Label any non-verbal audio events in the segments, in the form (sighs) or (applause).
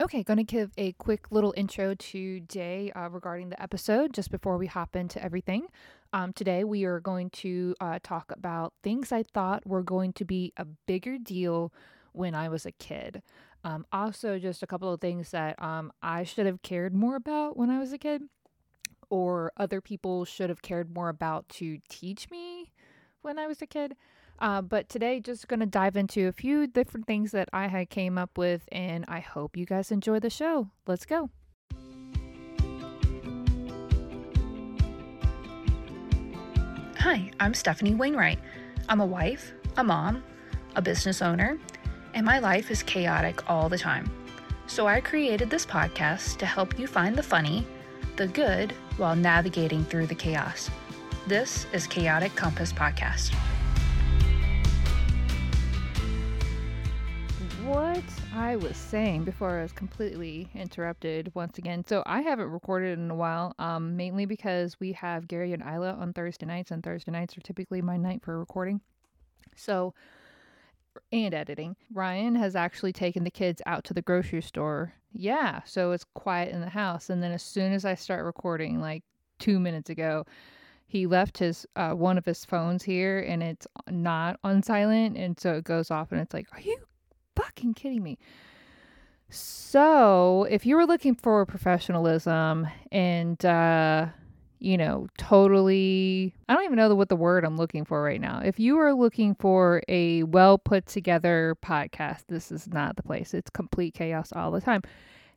Okay, going to give a quick little intro today uh, regarding the episode just before we hop into everything. Um, today, we are going to uh, talk about things I thought were going to be a bigger deal when I was a kid. Um, also, just a couple of things that um, I should have cared more about when I was a kid, or other people should have cared more about to teach me when I was a kid. Uh, but today, just going to dive into a few different things that I had came up with, and I hope you guys enjoy the show. Let's go. Hi, I'm Stephanie Wainwright. I'm a wife, a mom, a business owner, and my life is chaotic all the time. So I created this podcast to help you find the funny, the good, while navigating through the chaos. This is Chaotic Compass Podcast. What I was saying before I was completely interrupted once again. So I haven't recorded in a while, um, mainly because we have Gary and Isla on Thursday nights, and Thursday nights are typically my night for recording. So, and editing. Ryan has actually taken the kids out to the grocery store. Yeah, so it's quiet in the house. And then as soon as I start recording, like two minutes ago, he left his uh, one of his phones here and it's not on silent and so it goes off and it's like are you fucking kidding me? So, if you were looking for professionalism and, uh, you know, totally, I don't even know what the word I'm looking for right now. If you are looking for a well put together podcast, this is not the place. It's complete chaos all the time.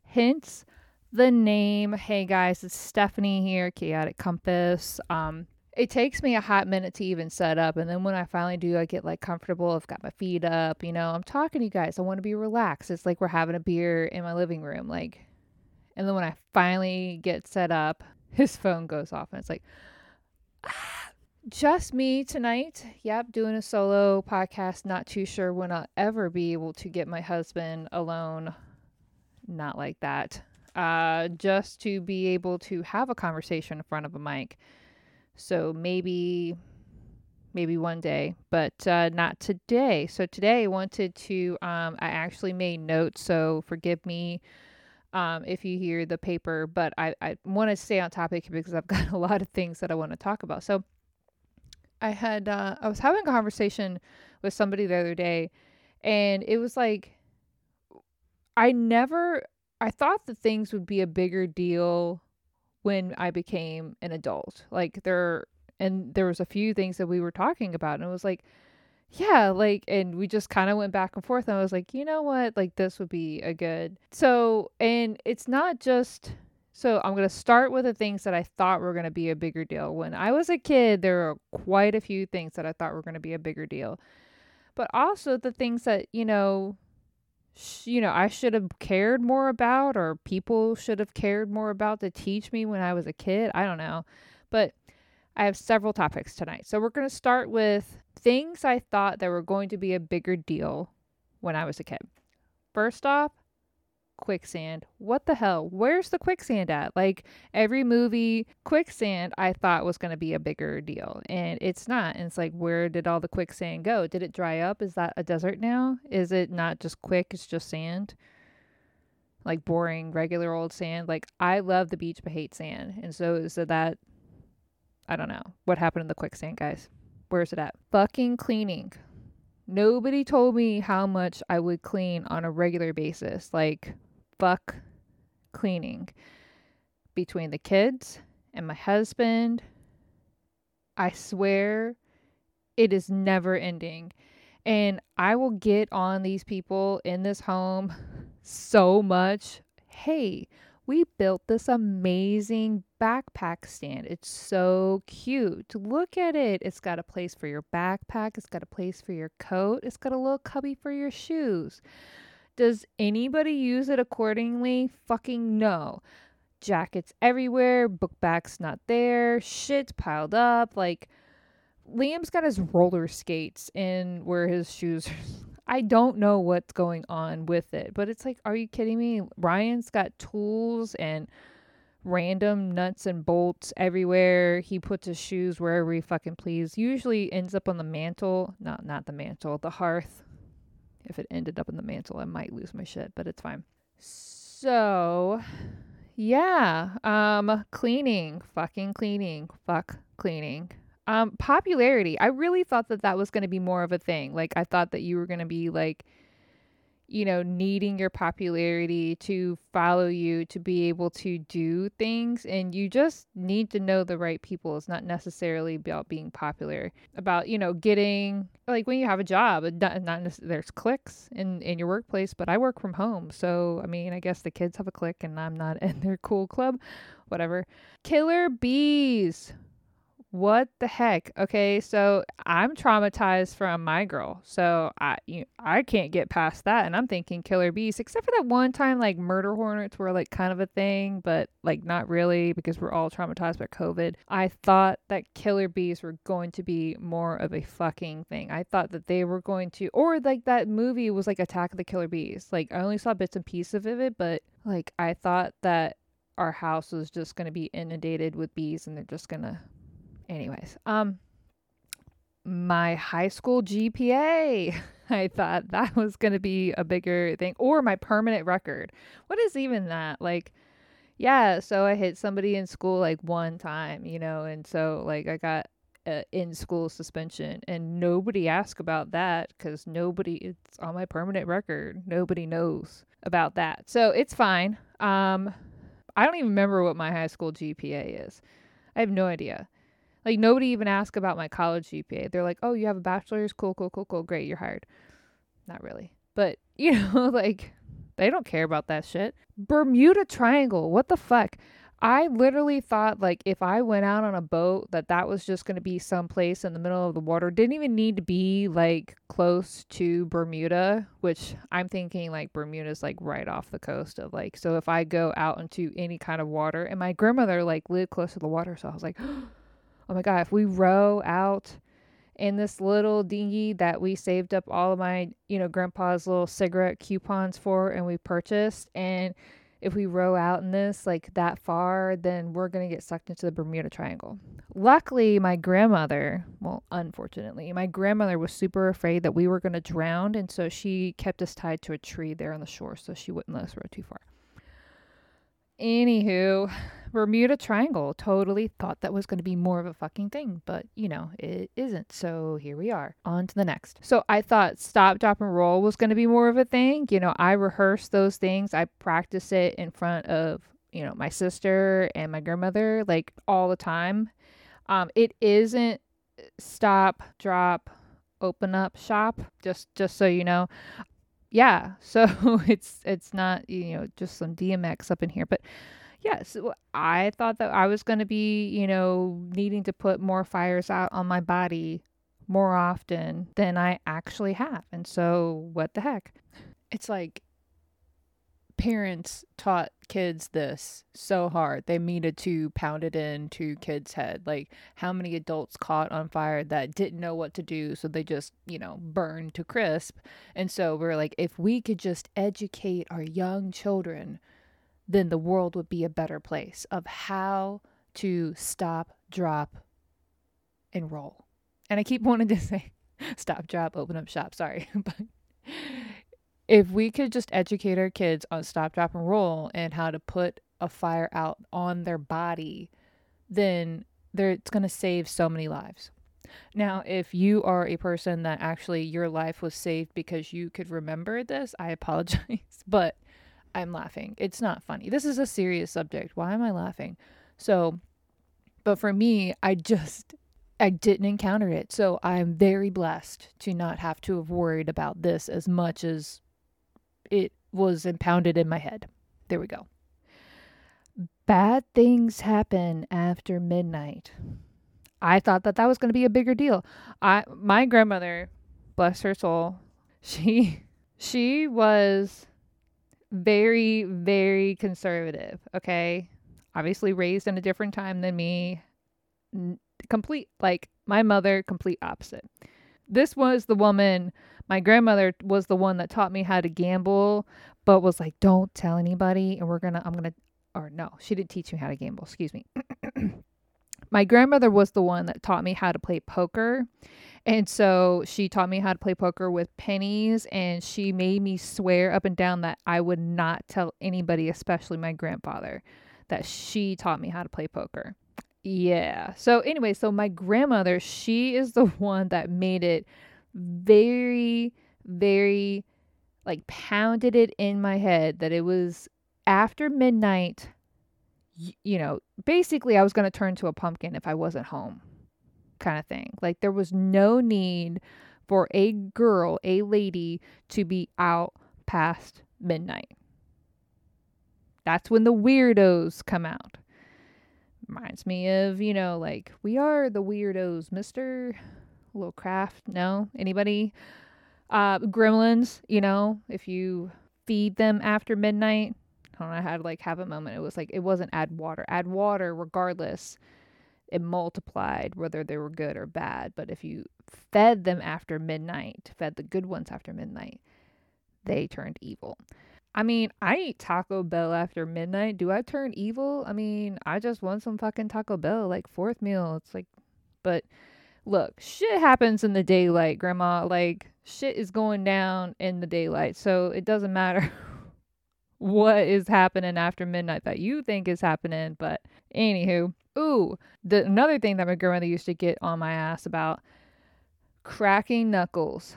Hence the name. Hey guys, it's Stephanie here, Chaotic Compass. Um, it takes me a hot minute to even set up and then when i finally do i get like comfortable i've got my feet up you know i'm talking to you guys i want to be relaxed it's like we're having a beer in my living room like and then when i finally get set up (laughs) his phone goes off and it's like ah, (sighs) just me tonight? Yep doing a solo podcast not too sure when i'll ever be able to get my husband alone. Not like that. Uh just to be able to have a conversation in front of a mic so maybe maybe one day, but uh, not today. So today I wanted to um, I actually made notes, so forgive me um, if you hear the paper, but I, I want to stay on topic because I've (laughs) got a lot of things that I want to talk about. So I had uh, I was having a conversation with somebody the other day, and it was like I never I thought that things would be a bigger deal when I became an adult. Like there and there was a few things that we were talking about and it was like yeah, like and we just kind of went back and forth and I was like, "You know what? Like this would be a good." So, and it's not just so I'm going to start with the things that I thought were going to be a bigger deal. When I was a kid, there were quite a few things that I thought were going to be a bigger deal. But also the things that, you know, sh- you know, I should have cared more about or people should have cared more about to teach me when I was a kid. I don't know. But I have several topics tonight. So we're going to start with things I thought that were going to be a bigger deal when I was a kid. First off, quicksand. What the hell? Where's the quicksand at? Like every movie, quicksand I thought was going to be a bigger deal, and it's not. And it's like, where did all the quicksand go? Did it dry up? Is that a desert now? Is it not just quick? It's just sand? Like boring, regular old sand. Like I love the beach but hate sand. And so, so that, I don't know. What happened to the quicksand, guys? Where's it at? Fucking cleaning. Nobody told me how much I would clean on a regular basis. Like, fuck cleaning between the kids and my husband. I swear it is never ending. And I will get on these people in this home so much. Hey, we built this amazing backpack stand. It's so cute. Look at it. It's got a place for your backpack, it's got a place for your coat, it's got a little cubby for your shoes. Does anybody use it accordingly? Fucking no. Jackets everywhere, book bags not there, shit piled up. Like, Liam's got his roller skates in where his shoes are. (laughs) I don't know what's going on with it, but it's like, are you kidding me? Ryan's got tools and random nuts and bolts everywhere. He puts his shoes wherever he fucking please. Usually ends up on the mantle. No, not the mantle, the hearth. If it ended up in the mantle, I might lose my shit, but it's fine. So, yeah, um cleaning, fucking cleaning, fuck cleaning. Um popularity. I really thought that that was going to be more of a thing. Like I thought that you were going to be like you know, needing your popularity to follow you to be able to do things. And you just need to know the right people. It's not necessarily about being popular, about, you know, getting like when you have a job, not, there's clicks in, in your workplace, but I work from home. So, I mean, I guess the kids have a click and I'm not (laughs) in their cool club, whatever. Killer bees. What the heck? Okay, so I'm traumatized from my girl, so I you, I can't get past that, and I'm thinking killer bees, except for that one time like murder hornets were like kind of a thing, but like not really because we're all traumatized by COVID. I thought that killer bees were going to be more of a fucking thing. I thought that they were going to, or like that movie was like Attack of the Killer Bees. Like I only saw bits and pieces of it, but like I thought that our house was just going to be inundated with bees and they're just going to anyways, um, my high school GPA. (laughs) I thought that was going to be a bigger thing, or my permanent record. What is even that? Like, yeah, so I hit somebody in school like one time, you know, and so like I got uh, in school suspension, and nobody asked about that because nobody, it's on my permanent record. Nobody knows about that. So it's fine. Um, I don't even remember what my high school GPA is. I have no idea. Like nobody even asked about my college GPA. They're like, "Oh, you have a bachelor's? Cool, cool, cool, cool. Great, you're hired." Not really. But, (laughs) you know, like they don't care about that shit. Bermuda Triangle. What the fuck? I literally thought like if I went out on a boat that that was just going to be someplace in the middle of the water. Didn't even need to be like close to Bermuda, which I'm thinking like Bermuda's like right off the coast of like so if I go out into any kind of water and my grandmother like lived close to the water so I was like (gasps) oh, oh my God, if we row out in this little dinghy that we saved up all of my, you know, grandpa's little cigarette coupons for and we purchased, and if we row out in this like that far, then we're going to get sucked into the Bermuda Triangle. Luckily, my grandmother, well, unfortunately, my grandmother was super afraid that we were going to drown. And so she kept us tied to a tree there on the shore so she wouldn't let us row too far. Anywho, (sighs) Bermuda Triangle totally thought that was going to be more of a fucking thing, but you know, it isn't. So here we are. On to the next. So I thought stop, drop, and roll was going to be more of a thing. You know, I rehearsed those things, I practice it in front of, you know, my sister and my grandmother like all the time. Um, it isn't stop, drop, open up shop just just so you know yeah, (laughs) so it's it's not you know just some DMX up in here, but yes, yeah, so I thought that I was going to be you know needing to put more fires out on my body more often than I actually have, and so what the heck? It's like parents taught kids this so hard. They needed to pound it into kids' head. Like how many adults caught on fire that didn't know what to do, so they just, you know, burned to crisp. And so we're like, if we could just educate our young children, then the world would be a better place of how to stop, drop, and roll. And I keep (laughs) wanting to say stop, drop, open up shop. Sorry. (laughs) but if we could just educate our kids on stop, drop, and roll and how to put a fire out on their body, then it's going to save so many lives. Now, if you are a person that actually your life was saved because you could remember this, I (laughs) apologize, but I'm laughing. It's not funny. This is a serious subject. Why am I laughing? So, but for me, I just I didn't encounter it. So I'm very blessed to not have to have worried about this as much as it was impounded in my head. There we go. Bad things happen after midnight. I thought that that was going to be a bigger deal. I my grandmother, bless her soul, (laughs) she she was very very conservative, okay? Obviously raised in a different time than me. Complete like my mother, complete opposite. This was the woman my grandmother was the one that taught me how to gamble, but was like, don't tell anybody. And we're to, I'm to, or no, she didn't teach me how to gamble. Excuse me. (clears throat) my grandmother was the one that taught me how to play poker. And so she taught me how to play poker with pennies and she made me swear up and down that I would not tell anybody, especially my grandfather, that she taught me how to play poker. Yeah. So anyway, so my grandmother, she is the (laughs) one that made it very very like pounded it in my head that it was after midnight you know, basically I was going to turn to a pumpkin if I wasn't home kind of thing. Like there was no need for a girl, a lady to be out past midnight. That's when the weirdos come out. Reminds me of, you know, like we are the weirdos, Mr. Little craft. No? Anybody? Uh gremlins, you know, if you feed them after midnight, I don't know, I had like have a moment. It was like it wasn't add water. Add water regardless. It multiplied whether they were good or bad. But if you fed them after midnight, fed the good ones after midnight, they turned evil. I mean, I eat Taco Bell after midnight. Do I turn evil? I mean, I just want some fucking Taco Bell, like fourth meal. It's like, but look, shit happens in the daylight, grandma. Like, shit is going down in the daylight. So it doesn't matter (laughs) what is happening after midnight that you think is happening. But anywho, ooh, the another thing that my grandmother used to get on my ass about cracking knuckles,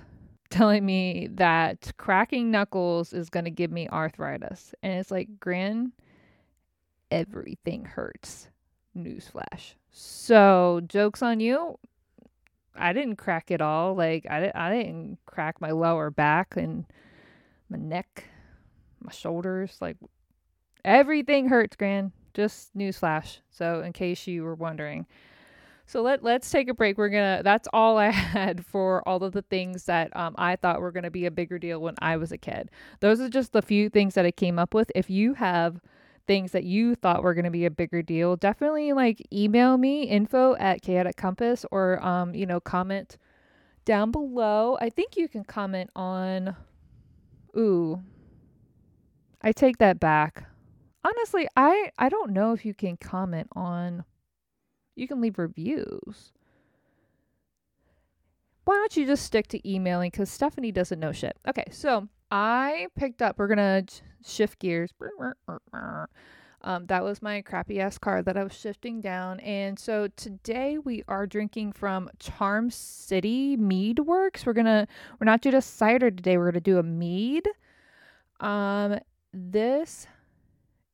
telling me that cracking knuckles is gonna give me arthritis, and it's like, Gran, everything hurts. Newsflash. So jokes on you. I didn't crack it all. Like I, I didn't crack my lower back and my neck my shoulders, like everything hurts, Gran. Just newsflash. So in case you were wondering. So let let's take a break. We're gonna. That's all I (laughs) had for all of the things that um, I thought were gonna be a bigger deal when I was a kid. Those are just the few things that I came up with. If you have things that you thought were gonna be a bigger deal, definitely like email me info at chaotic compass or um you know comment down below. I think you can comment on. Ooh, I take that back. Honestly, I I don't know if you can comment on you can leave reviews. Why don't you just stick to emailing cuz Stephanie doesn't know shit. Okay, so I picked up we're going to shift gears. Um, that was my crappy ass car that I was shifting down. And so today we are drinking from Charm City Mead Works. We're gonna we're not doing a cider today. We're gonna do a mead. Um, this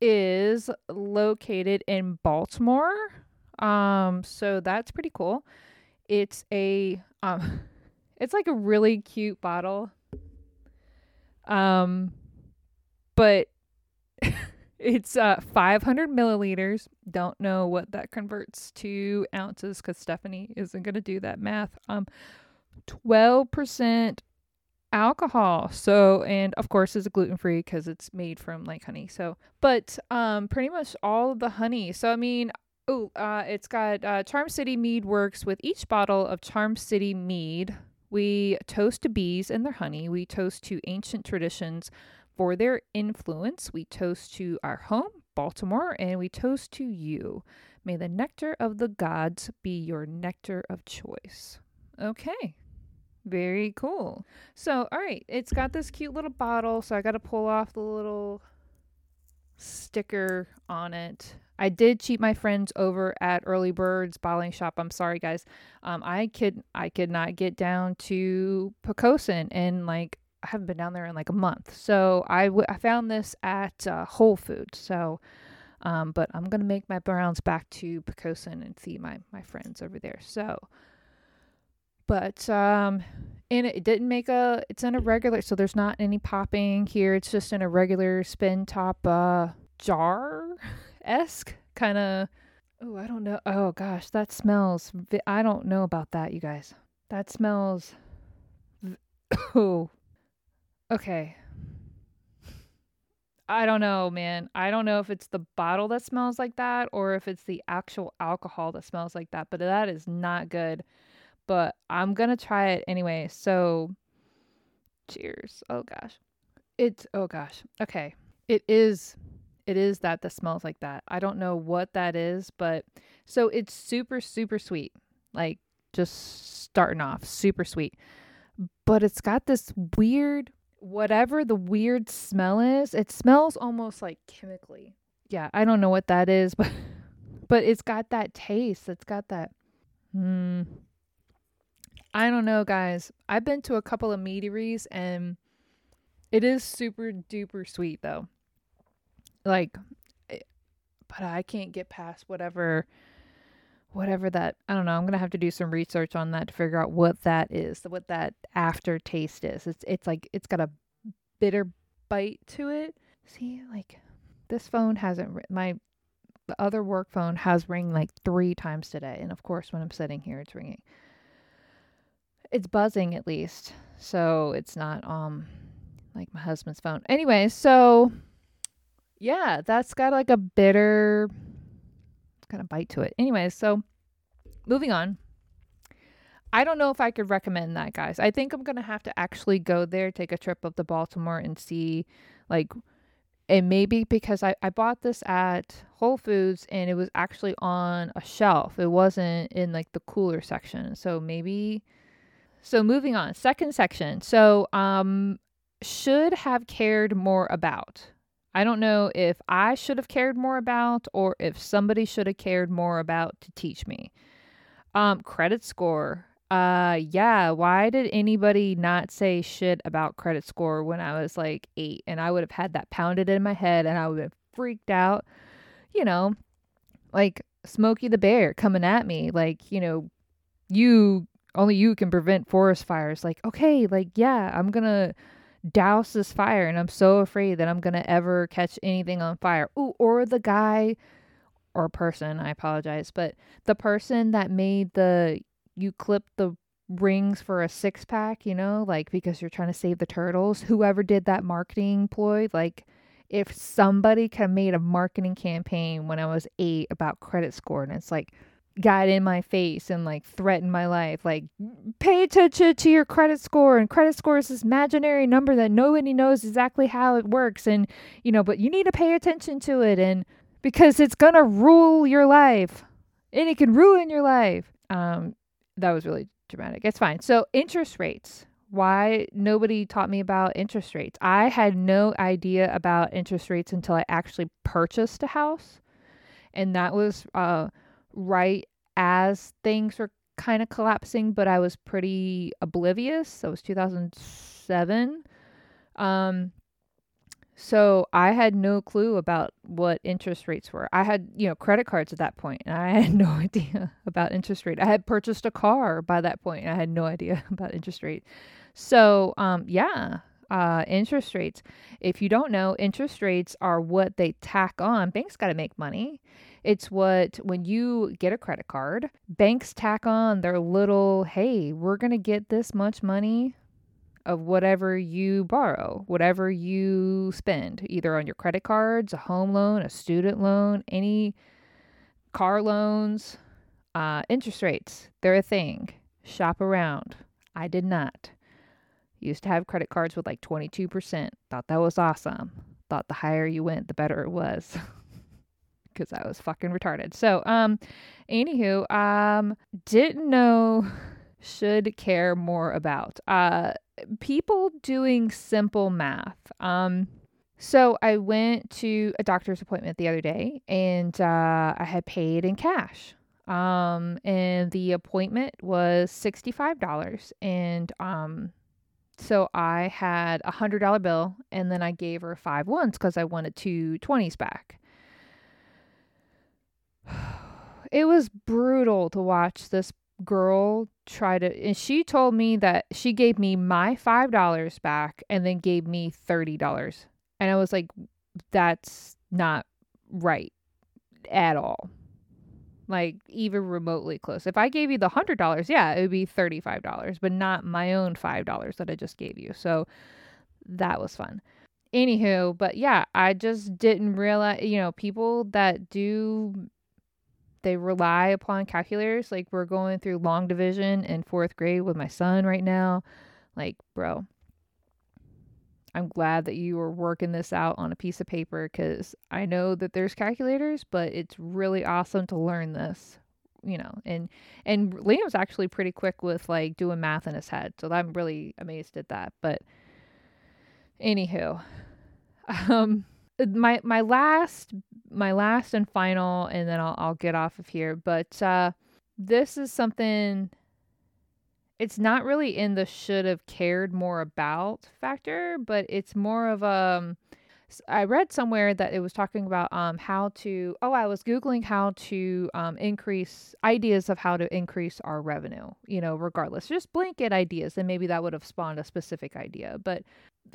is located in Baltimore. Um, so that's pretty cool. It's a um (laughs) it's like a really cute bottle. Um but (laughs) it's uh 500 milliliters. Don't know what that converts to ounces because Stephanie isn't gonna do that math. Um 12% alcohol. So, and of course, it's gluten free because it's made from like honey. So, but um, pretty much all of the honey. So, I mean, oh, uh, it's got uh, Charm City Mead works with each bottle of Charm City Mead. We toast to bees and their honey. We toast to ancient traditions for their influence. We toast to our home, Baltimore, and we toast to you. May the nectar of the gods be your nectar of choice. Okay, very cool. So, all right, it's got this cute little bottle. So I got to pull off the little sticker on it. I did cheat my friends over at Early Birds Bottling Shop. I'm sorry, guys. Um, I could I could not get down to Poquoson, and like I haven't been down there in like a month. So I, w- I found this at uh, Whole Foods. So, um, but I'm gonna make my rounds back to Poquoson and see my my friends over there. So but um and it didn't make a it's in a regular so there's not any popping here it's just in a regular spin top uh jar (laughs) esque kind of oh i don't know oh gosh that smells i don't know about that you guys that smells (coughs) oh okay I don't know, man. I don't know if it's the bottle that smells like that or if it's the actual alcohol that smells like that, but that is not good but I'm gonna try it anyway. So, cheers. Oh gosh, it's oh gosh. Okay, it is. It is that that smells like that. I don't know what that is, but So it's super, super sweet. Like just starting off, super sweet. But it's got this weird, whatever the weird smell is, it smells almost like chemically. Yeah, I don't know what that is, (laughs) but but it's got that taste. It's got that hmm. I don't know, guys. I've been to a couple of meaderies and it is super duper sweet though. Like eh, but I can't get past whatever whatever that I don't know. I'm gonna have to do some research on that to figure out what that is, what that aftertaste is. It's it's like it's got a bitter bite to it. See, like this phone hasn't my the other work phone has ring like three times today, and of course when I'm sitting here, it's ringing. It's buzzing at least, so it's not um like my husband's phone. Anyway, so yeah, that's got like a bitter kind of bite to it. Anyway, so moving on. I don't know if I could recommend that, guys. I think I'm gonna have to actually go there, take a trip up to Baltimore, and see, like, and maybe because I I bought this at Whole Foods and it was actually on a shelf. It wasn't in like the cooler section. So maybe. So moving on, second section. So um, should have cared more about. I don't know if I should have cared more about or if somebody should have cared more about to teach me. Um, credit score. Uh, yeah. Why did anybody not say shit about credit score when I was like eight? And I would have had that pounded in my head and I would have freaked out. You know, like Smokey the Bear coming at me, like, you know, you only you can prevent forest fires. Like, okay, like, yeah, I'm gonna douse this fire and I'm so afraid that I'm going to ever catch anything on fire. Ooh, or the guy or person, I apologize, but the person that made the you clip the rings for a six pack, you know, like because you're trying to save the turtles, whoever did that marketing ploy, like if somebody could have made a marketing campaign when I was 8 about credit score and it's like got in my face and like threatened my life. Like, pay attention to your credit score. And credit score is this imaginary number that nobody knows exactly how it works. And, you know, but you need to pay attention to it. And because it's to rule your life and it can ruin your life. Um, that was really dramatic. It's fine. So, interest rates. Why nobody taught me about interest rates? I had no idea about interest rates until I actually purchased a house. And that was, uh, right as things were kind of collapsing, but I was pretty oblivious. That was 2007. Um, so I had no clue about what interest rates were. I had, you know, credit cards at that point, and I (laughs) had no idea about interest rate. I had purchased a car by that point, and I had no idea (laughs) about interest rate. So, um, yeah, uh, interest rates. If you don't know, interest rates are what they tack on. Banks got to make money. It's what, when you get a credit card, banks tack on their little, hey, we're going to get this much money of whatever you borrow, whatever you spend, either on your credit cards, a home loan, a student loan, any car loans, uh, interest rates. They're a thing. Shop around. I did not. Used to have credit cards with like 22%. Thought that was awesome. Thought the higher you went, the better it was. (laughs) because I was fucking retarded. So, um, anywho, um, didn't know (laughs) should care more about uh people doing simple math. Um, so I went to a doctor's appointment the other day, and uh, I had paid in cash. Um, and the appointment was sixty five dollars, and um, so I had a hundred dollar bill, and then I gave her five ones because I wanted two twenties back. It was brutal to watch this girl try to and she told me that she gave me my five dollars back and then gave me thirty dollars. And i was like that's not right at all. Like even remotely close. If i gave you the hundred dollars yeah it would be thirty five dollars but not my own five dollars that i just gave you. So that was fun. Anywho but yeah i just didn't realize you know people that do they rely upon calculators. Like we're going through long division in fourth grade with my son right now. Like, bro, I'm glad that you are working this out on a piece of paper because I know that there's calculators, but it's really awesome to learn this, you know. And and Liam's actually pretty quick with like doing math in his head, so I'm really amazed at that. But anywho, (laughs) um, my my last my last and final, and then I'll I'll get off of here. But uh, this is something it's not really in the should have cared more about factor, but it's more of a. I read somewhere that it was talking about um how to. Oh, I was googling how to um increase ideas of how to increase our revenue. You know, regardless, just blanket ideas, and maybe that would have spawned a specific idea. But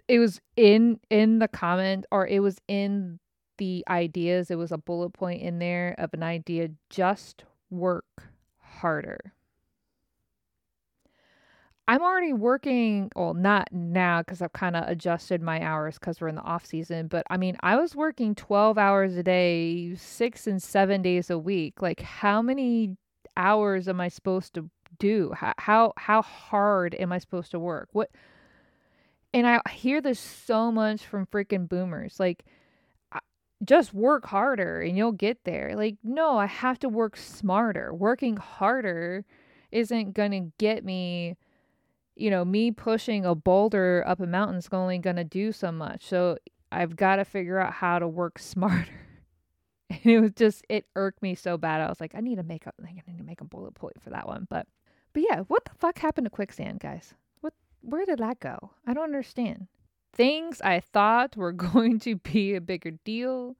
it was in in the comment, or it was in the ideas. It was a bullet point in there of an idea. Just work harder. I'm already working, well, not now because I've kind of adjusted my hours because we're in the off season. But I mean, I was working 12 hours a day, six and seven days a week. Like, how many hours am I supposed to do? How how, how hard am I supposed to work? What? And I hear this so much from freaking boomers. Like, just work harder and you'll get there. Like, no, I have to work smarter. Working harder isn't going to get me you know, me pushing a boulder up a mountain is only going to do so much. So I've got to figure out how to work (laughs) smarter. And it was just it irked me so bad. I was like, I need to make a I need to make a bullet point for that one. But but yeah, what the fuck happened to quicksand, guys? What where did that go? I don't understand. Things I thought were (laughs) going to be a bigger deal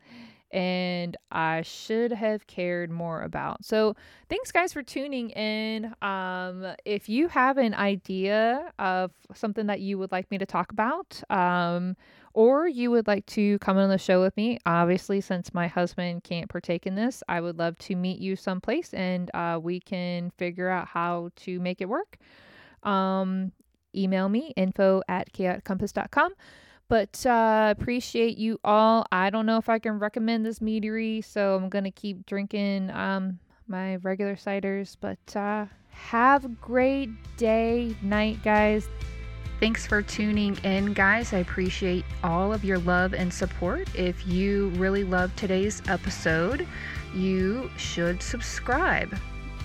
and I should have cared more about. So, thanks guys for tuning in. Um, if you have an idea of something that you would like me to talk about, um, or you would like to come on the show with me, obviously, since my husband can't partake in this, I would love to meet you someplace and uh, we can figure out how to make it work. Um, email me info at chaoticcompass.com. But uh, appreciate you all. I don't know if I can recommend this meadery, so I'm gonna keep drinking um, my regular ciders. But uh, have a great day, night, guys. Thanks for tuning in, guys. I appreciate all of your love and support. If you really love today's episode, you should subscribe.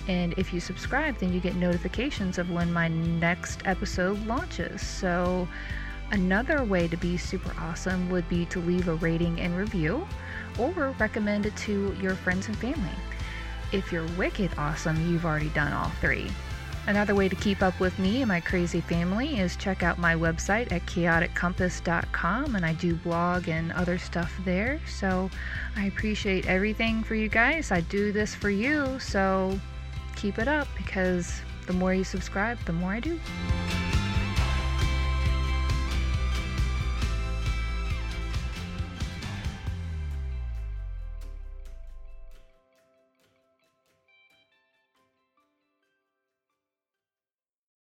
And if you subscribe, then you get notifications of when my next episode launches. So, Another way to be super awesome would be to leave a rating and review or recommend it to your friends and family. If you're wicked awesome, you've already done all three. Another way to keep up with me and my crazy family is check out my website at chaoticcompass.com and I do blog and other stuff there. So I appreciate everything for you guys. I do this for you, so keep it up because the more you subscribe, the more I do.